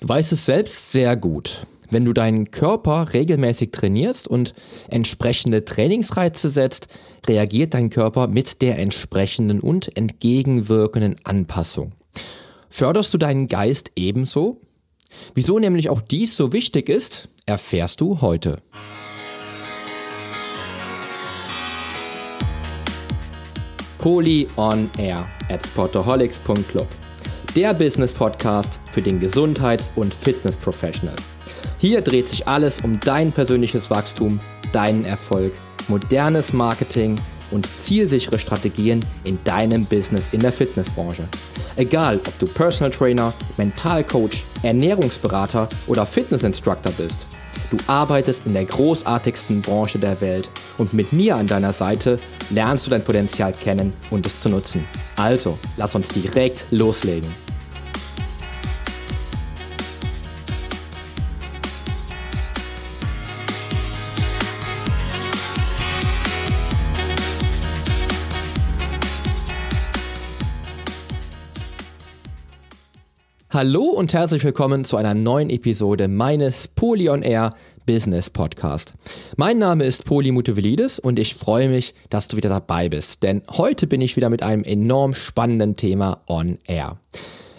Du weißt es selbst sehr gut. Wenn du deinen Körper regelmäßig trainierst und entsprechende Trainingsreize setzt, reagiert dein Körper mit der entsprechenden und entgegenwirkenden Anpassung. Förderst du deinen Geist ebenso? Wieso nämlich auch dies so wichtig ist, erfährst du heute. Poly on Air at sportaholics.club der Business Podcast für den Gesundheits- und Fitness-Professional. Hier dreht sich alles um dein persönliches Wachstum, deinen Erfolg, modernes Marketing und zielsichere Strategien in deinem Business in der Fitnessbranche. Egal, ob du Personal Trainer, Mentalcoach, Ernährungsberater oder Fitnessinstructor bist. Du arbeitest in der großartigsten Branche der Welt und mit mir an deiner Seite lernst du dein Potenzial kennen und es zu nutzen. Also, lass uns direkt loslegen. Hallo und herzlich willkommen zu einer neuen Episode meines Polion Air Business Podcast. Mein Name ist Poli Mutevelidis und ich freue mich, dass du wieder dabei bist, denn heute bin ich wieder mit einem enorm spannenden Thema on Air.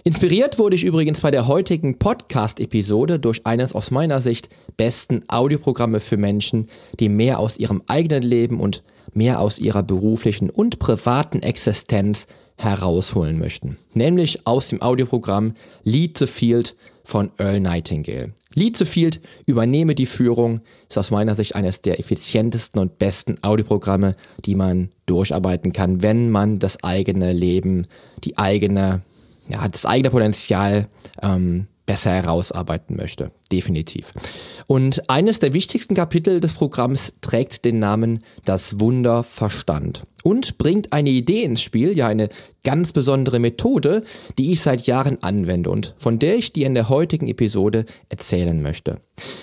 Inspiriert wurde ich übrigens bei der heutigen Podcast-Episode durch eines aus meiner Sicht besten Audioprogramme für Menschen, die mehr aus ihrem eigenen Leben und mehr aus ihrer beruflichen und privaten Existenz herausholen möchten. Nämlich aus dem Audioprogramm Lead the Field von Earl Nightingale. Lead the Field übernehme die Führung ist aus meiner Sicht eines der effizientesten und besten Audioprogramme, die man durcharbeiten kann, wenn man das eigene Leben, die eigene, ja, das eigene Potenzial ähm, besser herausarbeiten möchte. Definitiv. Und eines der wichtigsten Kapitel des Programms trägt den Namen Das Wunder Verstand und bringt eine Idee ins Spiel, ja eine ganz besondere Methode, die ich seit Jahren anwende und von der ich dir in der heutigen Episode erzählen möchte.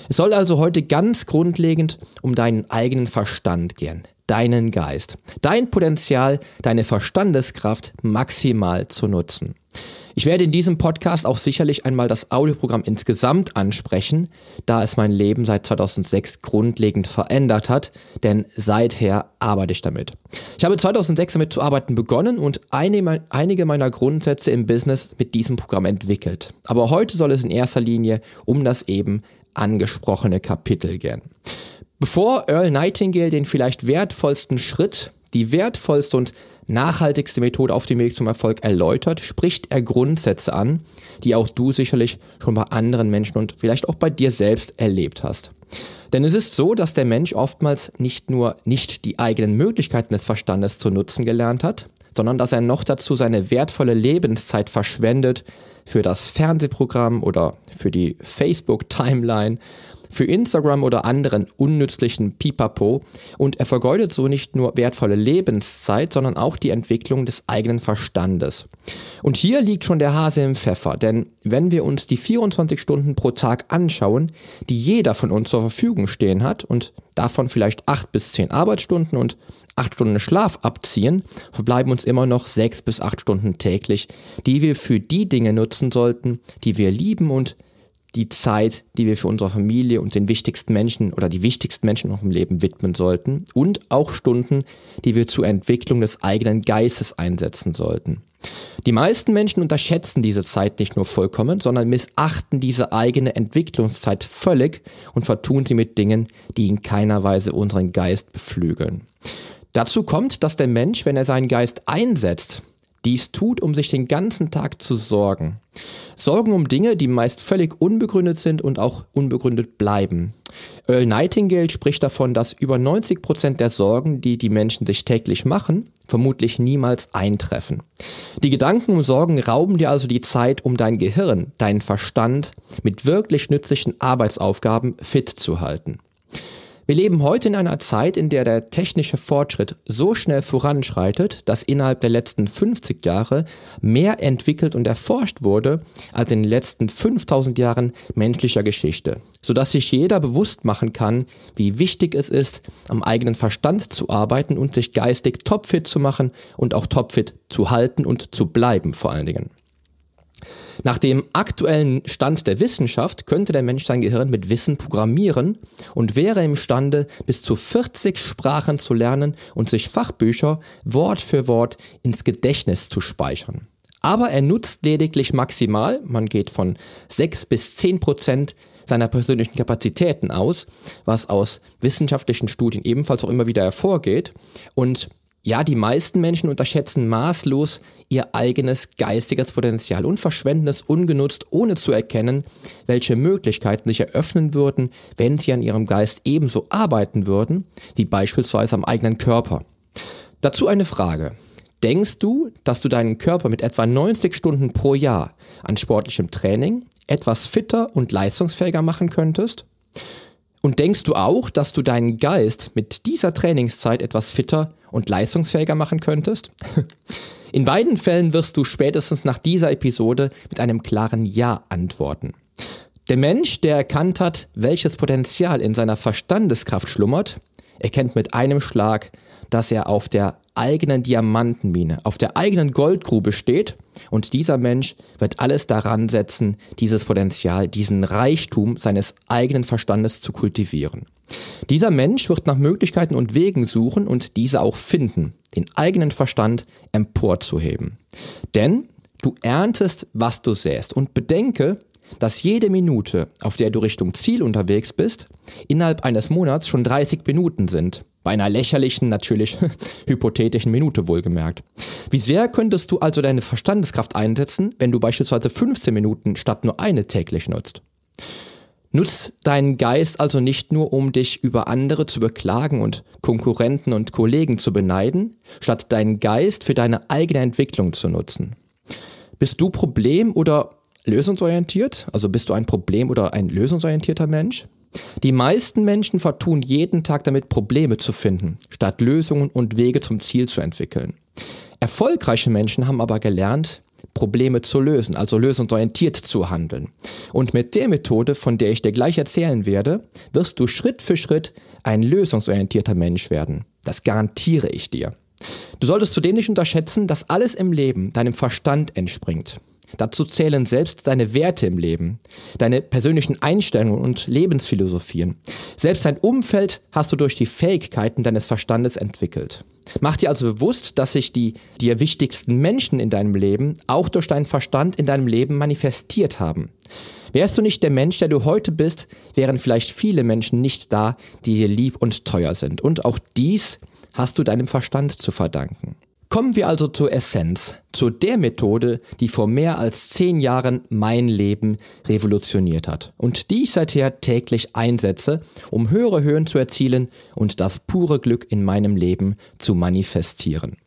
Es soll also heute ganz grundlegend um deinen eigenen Verstand gehen deinen Geist, dein Potenzial, deine Verstandeskraft maximal zu nutzen. Ich werde in diesem Podcast auch sicherlich einmal das Audioprogramm insgesamt ansprechen, da es mein Leben seit 2006 grundlegend verändert hat, denn seither arbeite ich damit. Ich habe 2006 damit zu arbeiten begonnen und einige meiner Grundsätze im Business mit diesem Programm entwickelt. Aber heute soll es in erster Linie um das eben angesprochene Kapitel gehen. Bevor Earl Nightingale den vielleicht wertvollsten Schritt die wertvollste und nachhaltigste Methode auf dem Weg zum Erfolg erläutert, spricht er Grundsätze an, die auch du sicherlich schon bei anderen Menschen und vielleicht auch bei dir selbst erlebt hast. Denn es ist so, dass der Mensch oftmals nicht nur nicht die eigenen Möglichkeiten des Verstandes zu nutzen gelernt hat, sondern dass er noch dazu seine wertvolle Lebenszeit verschwendet für das Fernsehprogramm oder für die Facebook-Timeline für Instagram oder anderen unnützlichen Pipapo und er vergeudet so nicht nur wertvolle Lebenszeit, sondern auch die Entwicklung des eigenen Verstandes. Und hier liegt schon der Hase im Pfeffer, denn wenn wir uns die 24 Stunden pro Tag anschauen, die jeder von uns zur Verfügung stehen hat und davon vielleicht 8 bis 10 Arbeitsstunden und 8 Stunden Schlaf abziehen, verbleiben uns immer noch 6 bis 8 Stunden täglich, die wir für die Dinge nutzen sollten, die wir lieben und die Zeit, die wir für unsere Familie und den wichtigsten Menschen oder die wichtigsten Menschen noch im Leben widmen sollten und auch Stunden, die wir zur Entwicklung des eigenen Geistes einsetzen sollten. Die meisten Menschen unterschätzen diese Zeit nicht nur vollkommen, sondern missachten diese eigene Entwicklungszeit völlig und vertun sie mit Dingen, die in keiner Weise unseren Geist beflügeln. Dazu kommt, dass der Mensch, wenn er seinen Geist einsetzt, dies tut, um sich den ganzen Tag zu sorgen. Sorgen um Dinge, die meist völlig unbegründet sind und auch unbegründet bleiben. Earl Nightingale spricht davon, dass über 90 Prozent der Sorgen, die die Menschen sich täglich machen, vermutlich niemals eintreffen. Die Gedanken um Sorgen rauben dir also die Zeit, um dein Gehirn, deinen Verstand mit wirklich nützlichen Arbeitsaufgaben fit zu halten. Wir leben heute in einer Zeit, in der der technische Fortschritt so schnell voranschreitet, dass innerhalb der letzten 50 Jahre mehr entwickelt und erforscht wurde als in den letzten 5000 Jahren menschlicher Geschichte, sodass sich jeder bewusst machen kann, wie wichtig es ist, am eigenen Verstand zu arbeiten und sich geistig topfit zu machen und auch topfit zu halten und zu bleiben vor allen Dingen. Nach dem aktuellen Stand der Wissenschaft könnte der Mensch sein Gehirn mit Wissen programmieren und wäre imstande, bis zu 40 Sprachen zu lernen und sich Fachbücher Wort für Wort ins Gedächtnis zu speichern. Aber er nutzt lediglich maximal, man geht von 6 bis 10 Prozent seiner persönlichen Kapazitäten aus, was aus wissenschaftlichen Studien ebenfalls auch immer wieder hervorgeht. Und ja, die meisten Menschen unterschätzen maßlos ihr eigenes geistiges Potenzial und verschwenden es ungenutzt, ohne zu erkennen, welche Möglichkeiten sich eröffnen würden, wenn sie an ihrem Geist ebenso arbeiten würden, wie beispielsweise am eigenen Körper. Dazu eine Frage. Denkst du, dass du deinen Körper mit etwa 90 Stunden pro Jahr an sportlichem Training etwas fitter und leistungsfähiger machen könntest? Und denkst du auch, dass du deinen Geist mit dieser Trainingszeit etwas fitter und leistungsfähiger machen könntest? In beiden Fällen wirst du spätestens nach dieser Episode mit einem klaren Ja antworten. Der Mensch, der erkannt hat, welches Potenzial in seiner Verstandeskraft schlummert, erkennt mit einem Schlag, dass er auf der eigenen Diamantenmine, auf der eigenen Goldgrube steht und dieser Mensch wird alles daran setzen, dieses Potenzial, diesen Reichtum seines eigenen Verstandes zu kultivieren. Dieser Mensch wird nach Möglichkeiten und Wegen suchen und diese auch finden, den eigenen Verstand emporzuheben. Denn du erntest, was du säst und bedenke, dass jede Minute, auf der du Richtung Ziel unterwegs bist, innerhalb eines Monats schon 30 Minuten sind. Bei einer lächerlichen, natürlich hypothetischen Minute wohlgemerkt. Wie sehr könntest du also deine Verstandeskraft einsetzen, wenn du beispielsweise 15 Minuten statt nur eine täglich nutzt? Nutz deinen Geist also nicht nur, um dich über andere zu beklagen und Konkurrenten und Kollegen zu beneiden, statt deinen Geist für deine eigene Entwicklung zu nutzen. Bist du problem- oder lösungsorientiert? Also bist du ein problem- oder ein lösungsorientierter Mensch? Die meisten Menschen vertun jeden Tag damit, Probleme zu finden, statt Lösungen und Wege zum Ziel zu entwickeln. Erfolgreiche Menschen haben aber gelernt, Probleme zu lösen, also lösungsorientiert zu handeln. Und mit der Methode, von der ich dir gleich erzählen werde, wirst du Schritt für Schritt ein lösungsorientierter Mensch werden. Das garantiere ich dir. Du solltest zudem nicht unterschätzen, dass alles im Leben deinem Verstand entspringt. Dazu zählen selbst deine Werte im Leben, deine persönlichen Einstellungen und Lebensphilosophien. Selbst dein Umfeld hast du durch die Fähigkeiten deines Verstandes entwickelt. Mach dir also bewusst, dass sich die dir wichtigsten Menschen in deinem Leben auch durch deinen Verstand in deinem Leben manifestiert haben. Wärst du nicht der Mensch, der du heute bist, wären vielleicht viele Menschen nicht da, die dir lieb und teuer sind. Und auch dies hast du deinem Verstand zu verdanken. Kommen wir also zur Essenz, zu der Methode, die vor mehr als zehn Jahren mein Leben revolutioniert hat und die ich seither täglich einsetze, um höhere Höhen zu erzielen und das pure Glück in meinem Leben zu manifestieren.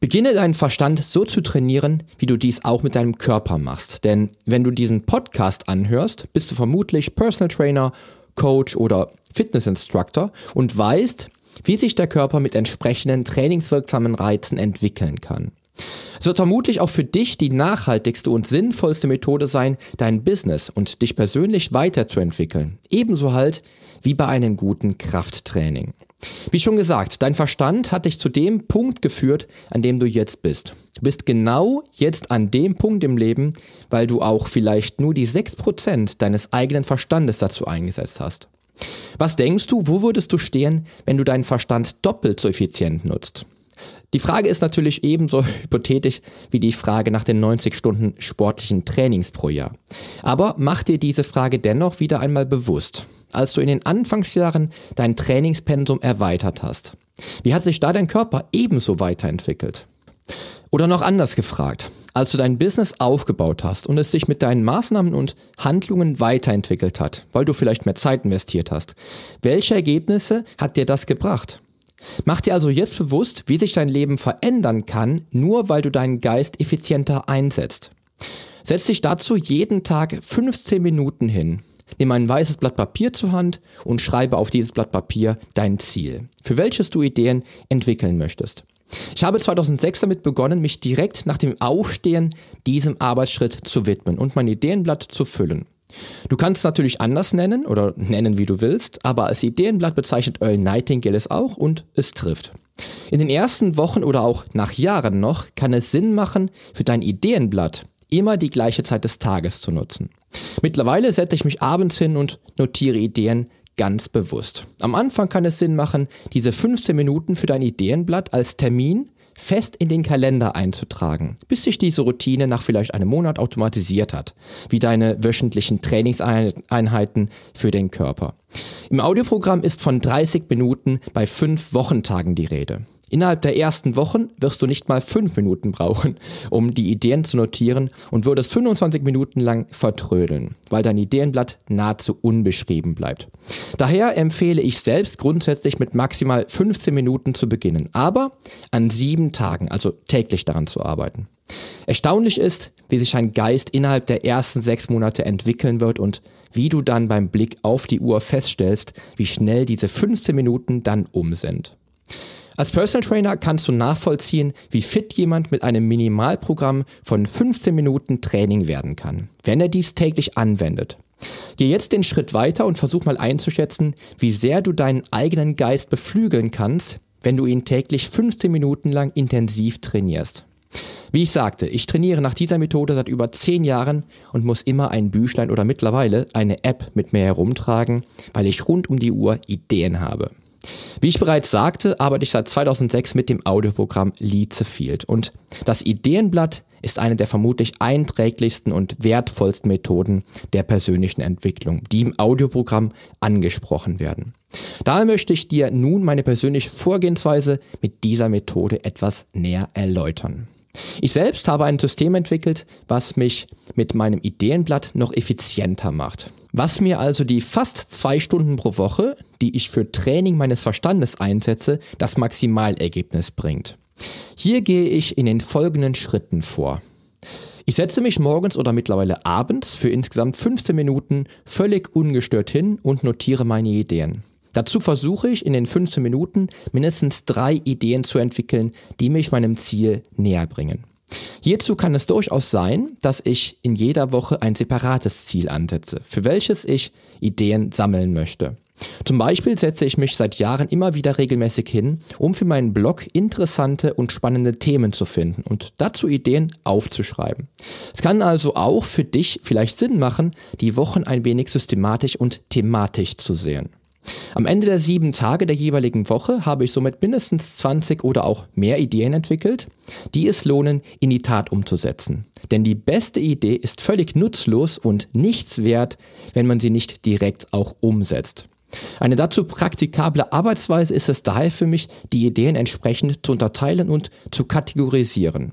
Beginne deinen Verstand so zu trainieren, wie du dies auch mit deinem Körper machst. Denn wenn du diesen Podcast anhörst, bist du vermutlich Personal Trainer, Coach oder Fitness Instructor und weißt, wie sich der Körper mit entsprechenden trainingswirksamen Reizen entwickeln kann. Es wird vermutlich auch für dich die nachhaltigste und sinnvollste Methode sein, dein Business und dich persönlich weiterzuentwickeln. Ebenso halt wie bei einem guten Krafttraining. Wie schon gesagt, dein Verstand hat dich zu dem Punkt geführt, an dem du jetzt bist. Du bist genau jetzt an dem Punkt im Leben, weil du auch vielleicht nur die 6% deines eigenen Verstandes dazu eingesetzt hast. Was denkst du, wo würdest du stehen, wenn du deinen Verstand doppelt so effizient nutzt? Die Frage ist natürlich ebenso hypothetisch wie die Frage nach den 90 Stunden sportlichen Trainings pro Jahr. Aber mach dir diese Frage dennoch wieder einmal bewusst, als du in den Anfangsjahren dein Trainingspensum erweitert hast. Wie hat sich da dein Körper ebenso weiterentwickelt? Oder noch anders gefragt, als du dein Business aufgebaut hast und es sich mit deinen Maßnahmen und Handlungen weiterentwickelt hat, weil du vielleicht mehr Zeit investiert hast, welche Ergebnisse hat dir das gebracht? Mach dir also jetzt bewusst, wie sich dein Leben verändern kann, nur weil du deinen Geist effizienter einsetzt. Setz dich dazu jeden Tag 15 Minuten hin. Nimm ein weißes Blatt Papier zur Hand und schreibe auf dieses Blatt Papier dein Ziel, für welches du Ideen entwickeln möchtest. Ich habe 2006 damit begonnen, mich direkt nach dem Aufstehen diesem Arbeitsschritt zu widmen und mein Ideenblatt zu füllen. Du kannst es natürlich anders nennen oder nennen, wie du willst, aber als Ideenblatt bezeichnet Earl Nightingale es auch und es trifft. In den ersten Wochen oder auch nach Jahren noch kann es Sinn machen, für dein Ideenblatt immer die gleiche Zeit des Tages zu nutzen. Mittlerweile setze ich mich abends hin und notiere Ideen ganz bewusst. Am Anfang kann es Sinn machen, diese 15 Minuten für dein Ideenblatt als Termin fest in den Kalender einzutragen, bis sich diese Routine nach vielleicht einem Monat automatisiert hat, wie deine wöchentlichen Trainingseinheiten für den Körper. Im Audioprogramm ist von 30 Minuten bei 5 Wochentagen die Rede. Innerhalb der ersten Wochen wirst du nicht mal fünf Minuten brauchen, um die Ideen zu notieren und würdest 25 Minuten lang vertrödeln, weil dein Ideenblatt nahezu unbeschrieben bleibt. Daher empfehle ich selbst grundsätzlich mit maximal 15 Minuten zu beginnen, aber an sieben Tagen, also täglich daran zu arbeiten. Erstaunlich ist, wie sich ein Geist innerhalb der ersten sechs Monate entwickeln wird und wie du dann beim Blick auf die Uhr feststellst, wie schnell diese 15 Minuten dann um sind. Als Personal Trainer kannst du nachvollziehen, wie fit jemand mit einem Minimalprogramm von 15 Minuten Training werden kann, wenn er dies täglich anwendet. Geh jetzt den Schritt weiter und versuch mal einzuschätzen, wie sehr du deinen eigenen Geist beflügeln kannst, wenn du ihn täglich 15 Minuten lang intensiv trainierst. Wie ich sagte, ich trainiere nach dieser Methode seit über 10 Jahren und muss immer ein Büchlein oder mittlerweile eine App mit mir herumtragen, weil ich rund um die Uhr Ideen habe. Wie ich bereits sagte, arbeite ich seit 2006 mit dem Audioprogramm Field und das Ideenblatt ist eine der vermutlich einträglichsten und wertvollsten Methoden der persönlichen Entwicklung, die im Audioprogramm angesprochen werden. Daher möchte ich dir nun meine persönliche Vorgehensweise mit dieser Methode etwas näher erläutern. Ich selbst habe ein System entwickelt, was mich mit meinem Ideenblatt noch effizienter macht. Was mir also die fast zwei Stunden pro Woche, die ich für Training meines Verstandes einsetze, das Maximalergebnis bringt. Hier gehe ich in den folgenden Schritten vor. Ich setze mich morgens oder mittlerweile abends für insgesamt 15 Minuten völlig ungestört hin und notiere meine Ideen. Dazu versuche ich in den 15 Minuten mindestens drei Ideen zu entwickeln, die mich meinem Ziel näher bringen. Hierzu kann es durchaus sein, dass ich in jeder Woche ein separates Ziel ansetze, für welches ich Ideen sammeln möchte. Zum Beispiel setze ich mich seit Jahren immer wieder regelmäßig hin, um für meinen Blog interessante und spannende Themen zu finden und dazu Ideen aufzuschreiben. Es kann also auch für dich vielleicht Sinn machen, die Wochen ein wenig systematisch und thematisch zu sehen. Am Ende der sieben Tage der jeweiligen Woche habe ich somit mindestens 20 oder auch mehr Ideen entwickelt, die es lohnen, in die Tat umzusetzen. Denn die beste Idee ist völlig nutzlos und nichts wert, wenn man sie nicht direkt auch umsetzt. Eine dazu praktikable Arbeitsweise ist es daher für mich, die Ideen entsprechend zu unterteilen und zu kategorisieren.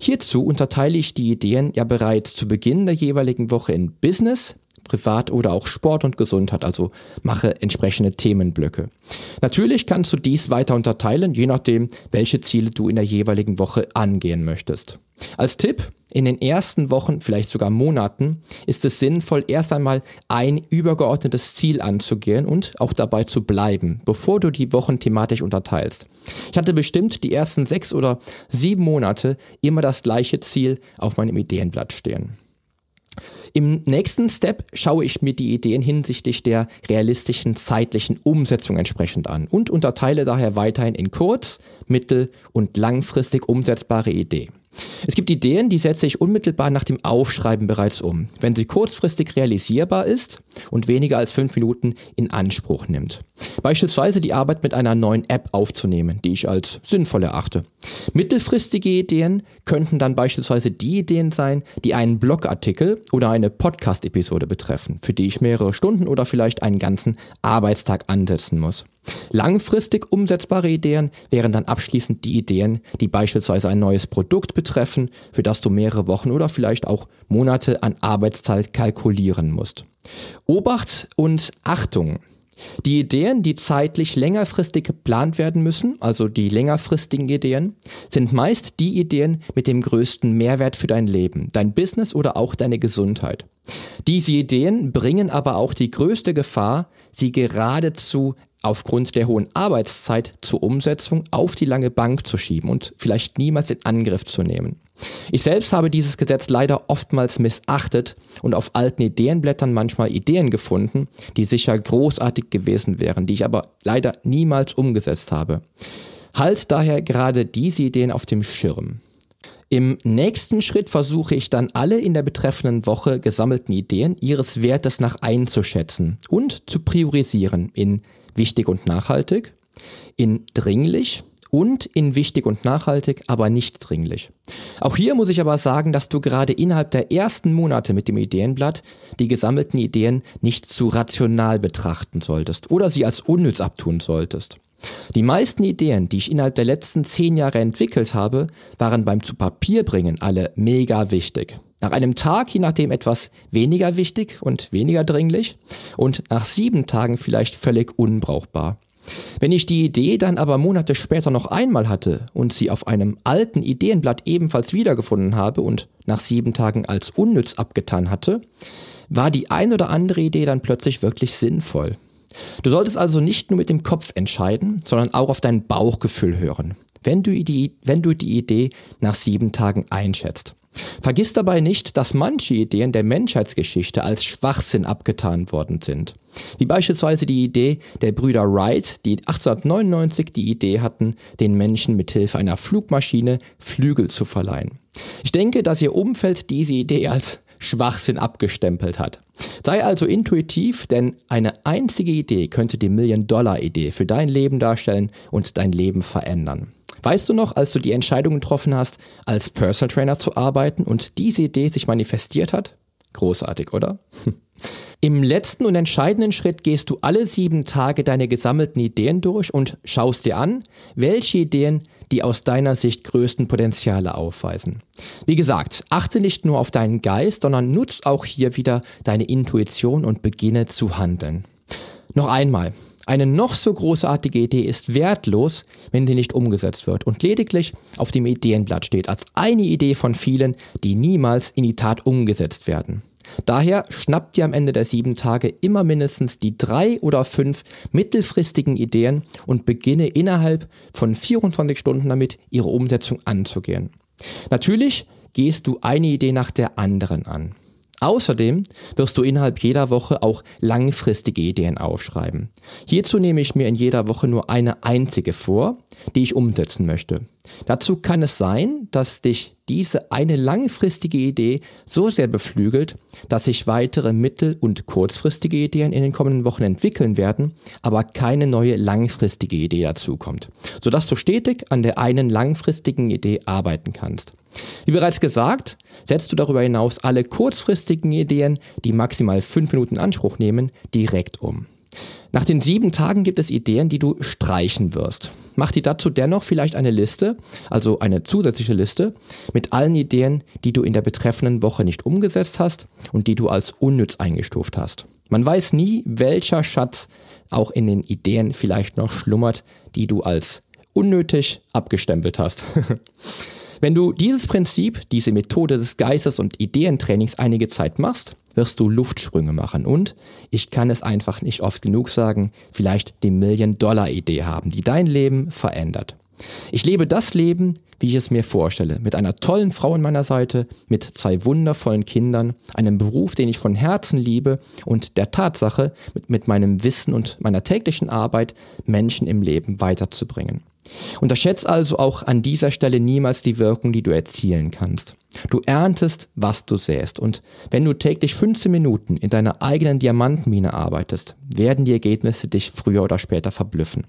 Hierzu unterteile ich die Ideen ja bereits zu Beginn der jeweiligen Woche in Business, Privat oder auch Sport und Gesundheit, also mache entsprechende Themenblöcke. Natürlich kannst du dies weiter unterteilen, je nachdem, welche Ziele du in der jeweiligen Woche angehen möchtest. Als Tipp, in den ersten Wochen, vielleicht sogar Monaten, ist es sinnvoll, erst einmal ein übergeordnetes Ziel anzugehen und auch dabei zu bleiben, bevor du die Wochen thematisch unterteilst. Ich hatte bestimmt die ersten sechs oder sieben Monate immer das gleiche Ziel auf meinem Ideenblatt stehen. Im nächsten Step schaue ich mir die Ideen hinsichtlich der realistischen zeitlichen Umsetzung entsprechend an und unterteile daher weiterhin in kurz-, mittel- und langfristig umsetzbare Ideen. Es gibt Ideen, die setze ich unmittelbar nach dem Aufschreiben bereits um, wenn sie kurzfristig realisierbar ist und weniger als fünf Minuten in Anspruch nimmt. Beispielsweise die Arbeit mit einer neuen App aufzunehmen, die ich als sinnvoll erachte. Mittelfristige Ideen könnten dann beispielsweise die Ideen sein, die einen Blogartikel oder eine Podcast-Episode betreffen, für die ich mehrere Stunden oder vielleicht einen ganzen Arbeitstag ansetzen muss. Langfristig umsetzbare Ideen wären dann abschließend die Ideen, die beispielsweise ein neues Produkt betreffen, für das du mehrere Wochen oder vielleicht auch Monate an Arbeitszeit kalkulieren musst. Obacht und Achtung! Die Ideen, die zeitlich längerfristig geplant werden müssen, also die längerfristigen Ideen, sind meist die Ideen mit dem größten Mehrwert für dein Leben, dein Business oder auch deine Gesundheit. Diese Ideen bringen aber auch die größte Gefahr, sie geradezu aufgrund der hohen Arbeitszeit zur Umsetzung auf die lange Bank zu schieben und vielleicht niemals in Angriff zu nehmen. Ich selbst habe dieses Gesetz leider oftmals missachtet und auf alten Ideenblättern manchmal Ideen gefunden, die sicher großartig gewesen wären, die ich aber leider niemals umgesetzt habe. Halt daher gerade diese Ideen auf dem Schirm. Im nächsten Schritt versuche ich dann alle in der betreffenden Woche gesammelten Ideen ihres Wertes nach einzuschätzen und zu priorisieren in wichtig und nachhaltig, in dringlich und in wichtig und nachhaltig, aber nicht dringlich. Auch hier muss ich aber sagen, dass du gerade innerhalb der ersten Monate mit dem Ideenblatt die gesammelten Ideen nicht zu rational betrachten solltest oder sie als unnütz abtun solltest. Die meisten Ideen, die ich innerhalb der letzten zehn Jahre entwickelt habe, waren beim zu Papier bringen alle mega wichtig. Nach einem Tag, je nachdem etwas weniger wichtig und weniger dringlich und nach sieben Tagen vielleicht völlig unbrauchbar. Wenn ich die Idee dann aber Monate später noch einmal hatte und sie auf einem alten Ideenblatt ebenfalls wiedergefunden habe und nach sieben Tagen als unnütz abgetan hatte, war die ein oder andere Idee dann plötzlich wirklich sinnvoll. Du solltest also nicht nur mit dem Kopf entscheiden, sondern auch auf dein Bauchgefühl hören, wenn du die, wenn du die Idee nach sieben Tagen einschätzt. Vergiss dabei nicht, dass manche Ideen der Menschheitsgeschichte als Schwachsinn abgetan worden sind. Wie beispielsweise die Idee der Brüder Wright, die 1899 die Idee hatten, den Menschen mit Hilfe einer Flugmaschine Flügel zu verleihen. Ich denke, dass ihr Umfeld diese Idee als Schwachsinn abgestempelt hat. Sei also intuitiv, denn eine einzige Idee könnte die Million-Dollar-Idee für dein Leben darstellen und dein Leben verändern. Weißt du noch, als du die Entscheidung getroffen hast, als Personal Trainer zu arbeiten und diese Idee sich manifestiert hat? Großartig, oder? Im letzten und entscheidenden Schritt gehst du alle sieben Tage deine gesammelten Ideen durch und schaust dir an, welche Ideen die aus deiner Sicht größten Potenziale aufweisen. Wie gesagt, achte nicht nur auf deinen Geist, sondern nutz auch hier wieder deine Intuition und beginne zu handeln. Noch einmal, eine noch so großartige Idee ist wertlos, wenn sie nicht umgesetzt wird und lediglich auf dem Ideenblatt steht, als eine Idee von vielen, die niemals in die Tat umgesetzt werden. Daher schnappt dir am Ende der sieben Tage immer mindestens die drei oder fünf mittelfristigen Ideen und beginne innerhalb von 24 Stunden damit, ihre Umsetzung anzugehen. Natürlich gehst du eine Idee nach der anderen an. Außerdem wirst du innerhalb jeder Woche auch langfristige Ideen aufschreiben. Hierzu nehme ich mir in jeder Woche nur eine einzige vor, die ich umsetzen möchte. Dazu kann es sein, dass dich diese eine langfristige Idee so sehr beflügelt, dass sich weitere mittel- und kurzfristige Ideen in den kommenden Wochen entwickeln werden, aber keine neue langfristige Idee dazukommt, sodass du stetig an der einen langfristigen Idee arbeiten kannst. Wie bereits gesagt, setzt du darüber hinaus alle kurzfristigen Ideen, die maximal fünf Minuten in Anspruch nehmen, direkt um. Nach den sieben Tagen gibt es Ideen, die du streichen wirst. Mach dir dazu dennoch vielleicht eine Liste, also eine zusätzliche Liste, mit allen Ideen, die du in der betreffenden Woche nicht umgesetzt hast und die du als unnütz eingestuft hast. Man weiß nie, welcher Schatz auch in den Ideen vielleicht noch schlummert, die du als unnötig abgestempelt hast. Wenn du dieses Prinzip, diese Methode des Geistes und Ideentrainings einige Zeit machst, wirst du Luftsprünge machen und, ich kann es einfach nicht oft genug sagen, vielleicht die Million-Dollar-Idee haben, die dein Leben verändert. Ich lebe das Leben, wie ich es mir vorstelle, mit einer tollen Frau an meiner Seite, mit zwei wundervollen Kindern, einem Beruf, den ich von Herzen liebe und der Tatsache, mit, mit meinem Wissen und meiner täglichen Arbeit Menschen im Leben weiterzubringen. Unterschätze also auch an dieser Stelle niemals die Wirkung, die du erzielen kannst. Du erntest, was du säst. Und wenn du täglich 15 Minuten in deiner eigenen Diamantenmine arbeitest, werden die Ergebnisse dich früher oder später verblüffen.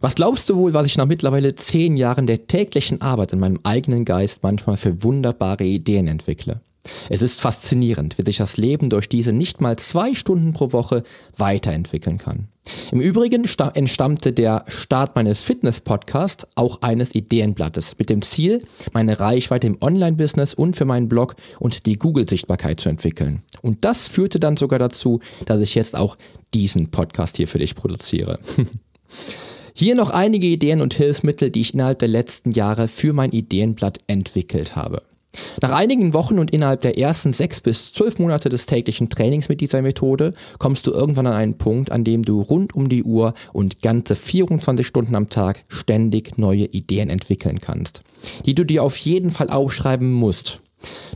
Was glaubst du wohl, was ich nach mittlerweile 10 Jahren der täglichen Arbeit in meinem eigenen Geist manchmal für wunderbare Ideen entwickle? Es ist faszinierend, wie sich das Leben durch diese nicht mal zwei Stunden pro Woche weiterentwickeln kann. Im Übrigen entstammte der Start meines Fitness-Podcasts auch eines Ideenblattes mit dem Ziel, meine Reichweite im Online-Business und für meinen Blog und die Google-Sichtbarkeit zu entwickeln. Und das führte dann sogar dazu, dass ich jetzt auch diesen Podcast hier für dich produziere. Hier noch einige Ideen und Hilfsmittel, die ich innerhalb der letzten Jahre für mein Ideenblatt entwickelt habe. Nach einigen Wochen und innerhalb der ersten sechs bis zwölf Monate des täglichen Trainings mit dieser Methode kommst du irgendwann an einen Punkt, an dem du rund um die Uhr und ganze 24 Stunden am Tag ständig neue Ideen entwickeln kannst, die du dir auf jeden Fall aufschreiben musst.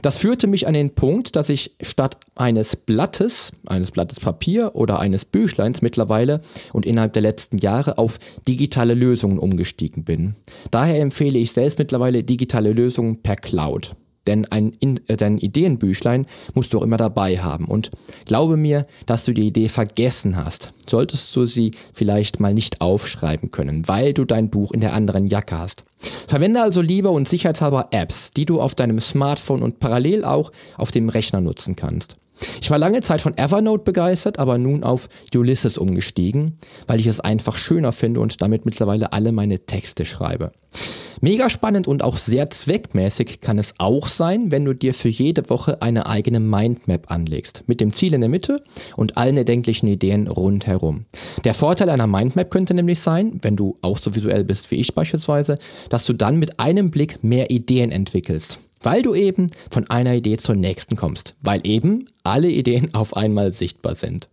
Das führte mich an den Punkt, dass ich statt eines Blattes, eines Blattes Papier oder eines Büchleins mittlerweile und innerhalb der letzten Jahre auf digitale Lösungen umgestiegen bin. Daher empfehle ich selbst mittlerweile digitale Lösungen per Cloud. Denn ein, äh, dein Ideenbüchlein musst du auch immer dabei haben. Und glaube mir, dass du die Idee vergessen hast, solltest du sie vielleicht mal nicht aufschreiben können, weil du dein Buch in der anderen Jacke hast. Verwende also lieber und sicherheitshalber Apps, die du auf deinem Smartphone und parallel auch auf dem Rechner nutzen kannst. Ich war lange Zeit von Evernote begeistert, aber nun auf Ulysses umgestiegen, weil ich es einfach schöner finde und damit mittlerweile alle meine Texte schreibe. Mega spannend und auch sehr zweckmäßig kann es auch sein, wenn du dir für jede Woche eine eigene Mindmap anlegst, mit dem Ziel in der Mitte und allen erdenklichen Ideen rundherum. Der Vorteil einer Mindmap könnte nämlich sein, wenn du auch so visuell bist wie ich beispielsweise, dass du dann mit einem Blick mehr Ideen entwickelst weil du eben von einer Idee zur nächsten kommst, weil eben alle Ideen auf einmal sichtbar sind.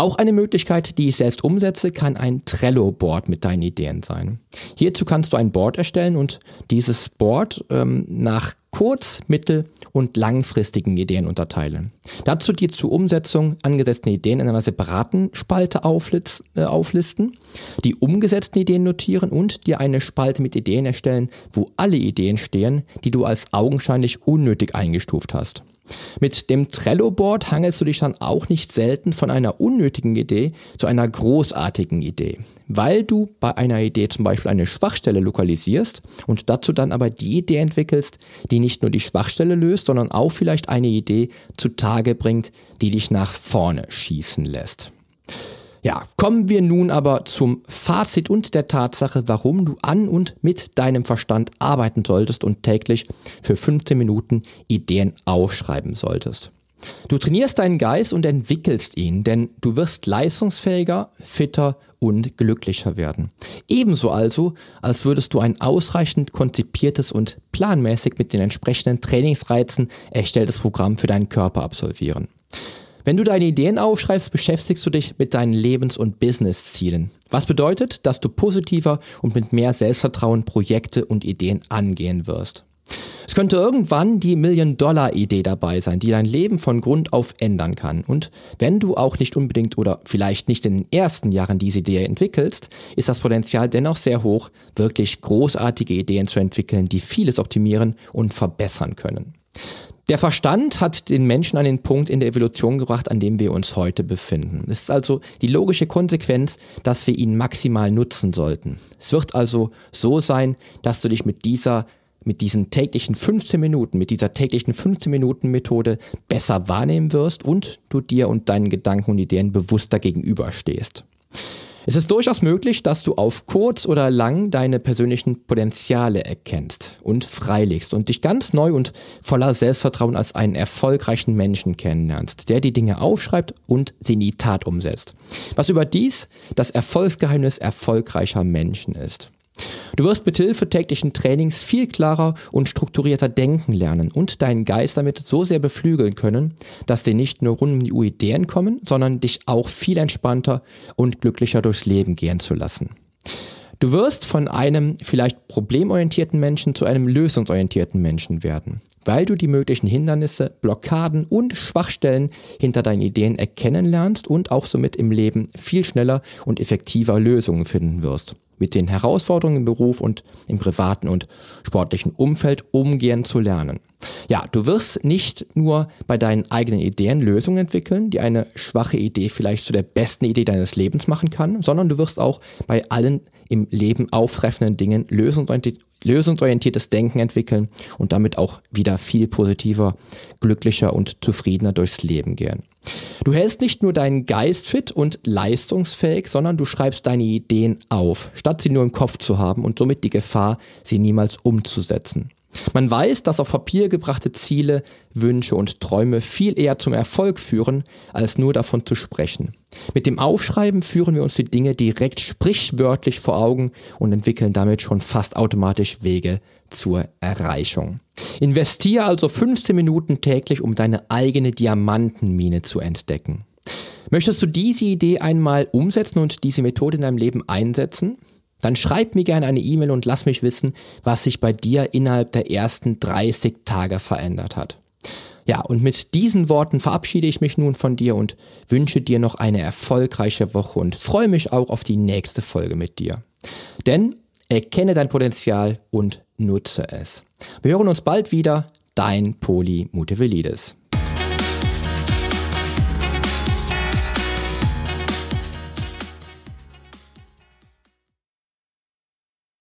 Auch eine Möglichkeit, die ich selbst umsetze, kann ein Trello-Board mit deinen Ideen sein. Hierzu kannst du ein Board erstellen und dieses Board ähm, nach kurz-, mittel- und langfristigen Ideen unterteilen. Dazu die zur Umsetzung angesetzten Ideen in einer separaten Spalte auflist, äh, auflisten, die umgesetzten Ideen notieren und dir eine Spalte mit Ideen erstellen, wo alle Ideen stehen, die du als augenscheinlich unnötig eingestuft hast. Mit dem Trello-Board hangelst du dich dann auch nicht selten von einer unnötigen Idee zu einer großartigen Idee, weil du bei einer Idee zum Beispiel eine Schwachstelle lokalisierst und dazu dann aber die Idee entwickelst, die nicht nur die Schwachstelle löst, sondern auch vielleicht eine Idee zutage bringt, die dich nach vorne schießen lässt. Ja, kommen wir nun aber zum Fazit und der Tatsache, warum du an und mit deinem Verstand arbeiten solltest und täglich für 15 Minuten Ideen aufschreiben solltest. Du trainierst deinen Geist und entwickelst ihn, denn du wirst leistungsfähiger, fitter und glücklicher werden. Ebenso also, als würdest du ein ausreichend konzipiertes und planmäßig mit den entsprechenden Trainingsreizen erstelltes Programm für deinen Körper absolvieren. Wenn du deine Ideen aufschreibst, beschäftigst du dich mit deinen Lebens- und Business-Zielen. Was bedeutet, dass du positiver und mit mehr Selbstvertrauen Projekte und Ideen angehen wirst. Es könnte irgendwann die Million-Dollar-Idee dabei sein, die dein Leben von Grund auf ändern kann. Und wenn du auch nicht unbedingt oder vielleicht nicht in den ersten Jahren diese Idee entwickelst, ist das Potenzial dennoch sehr hoch, wirklich großartige Ideen zu entwickeln, die vieles optimieren und verbessern können. Der Verstand hat den Menschen an den Punkt in der Evolution gebracht, an dem wir uns heute befinden. Es ist also die logische Konsequenz, dass wir ihn maximal nutzen sollten. Es wird also so sein, dass du dich mit dieser mit diesen täglichen 15 Minuten, mit dieser täglichen 15 Minuten Methode besser wahrnehmen wirst und du dir und deinen Gedanken und Ideen bewusster gegenüberstehst. Es ist durchaus möglich, dass du auf kurz oder lang deine persönlichen Potenziale erkennst und freilegst und dich ganz neu und voller Selbstvertrauen als einen erfolgreichen Menschen kennenlernst, der die Dinge aufschreibt und sie in die Tat umsetzt. Was überdies das Erfolgsgeheimnis erfolgreicher Menschen ist. Du wirst mit Hilfe täglichen Trainings viel klarer und strukturierter denken lernen und deinen Geist damit so sehr beflügeln können, dass dir nicht nur rund um die Uhr Ideen kommen, sondern dich auch viel entspannter und glücklicher durchs Leben gehen zu lassen. Du wirst von einem vielleicht problemorientierten Menschen zu einem lösungsorientierten Menschen werden, weil du die möglichen Hindernisse, Blockaden und Schwachstellen hinter deinen Ideen erkennen lernst und auch somit im Leben viel schneller und effektiver Lösungen finden wirst mit den Herausforderungen im Beruf und im privaten und sportlichen Umfeld umgehen zu lernen. Ja, du wirst nicht nur bei deinen eigenen Ideen Lösungen entwickeln, die eine schwache Idee vielleicht zu der besten Idee deines Lebens machen kann, sondern du wirst auch bei allen im Leben auftreffenden Dingen lösungsorientiertes Denken entwickeln und damit auch wieder viel positiver, glücklicher und zufriedener durchs Leben gehen. Du hältst nicht nur deinen Geist fit und leistungsfähig, sondern du schreibst deine Ideen auf, statt sie nur im Kopf zu haben und somit die Gefahr, sie niemals umzusetzen. Man weiß, dass auf Papier gebrachte Ziele, Wünsche und Träume viel eher zum Erfolg führen, als nur davon zu sprechen. Mit dem Aufschreiben führen wir uns die Dinge direkt sprichwörtlich vor Augen und entwickeln damit schon fast automatisch Wege zur Erreichung. Investiere also 15 Minuten täglich, um deine eigene Diamantenmine zu entdecken. Möchtest du diese Idee einmal umsetzen und diese Methode in deinem Leben einsetzen? Dann schreib mir gerne eine E-Mail und lass mich wissen, was sich bei dir innerhalb der ersten 30 Tage verändert hat. Ja, und mit diesen Worten verabschiede ich mich nun von dir und wünsche dir noch eine erfolgreiche Woche und freue mich auch auf die nächste Folge mit dir. Denn erkenne dein Potenzial und nutze es. Wir hören uns bald wieder. Dein Poli Mutevelidis.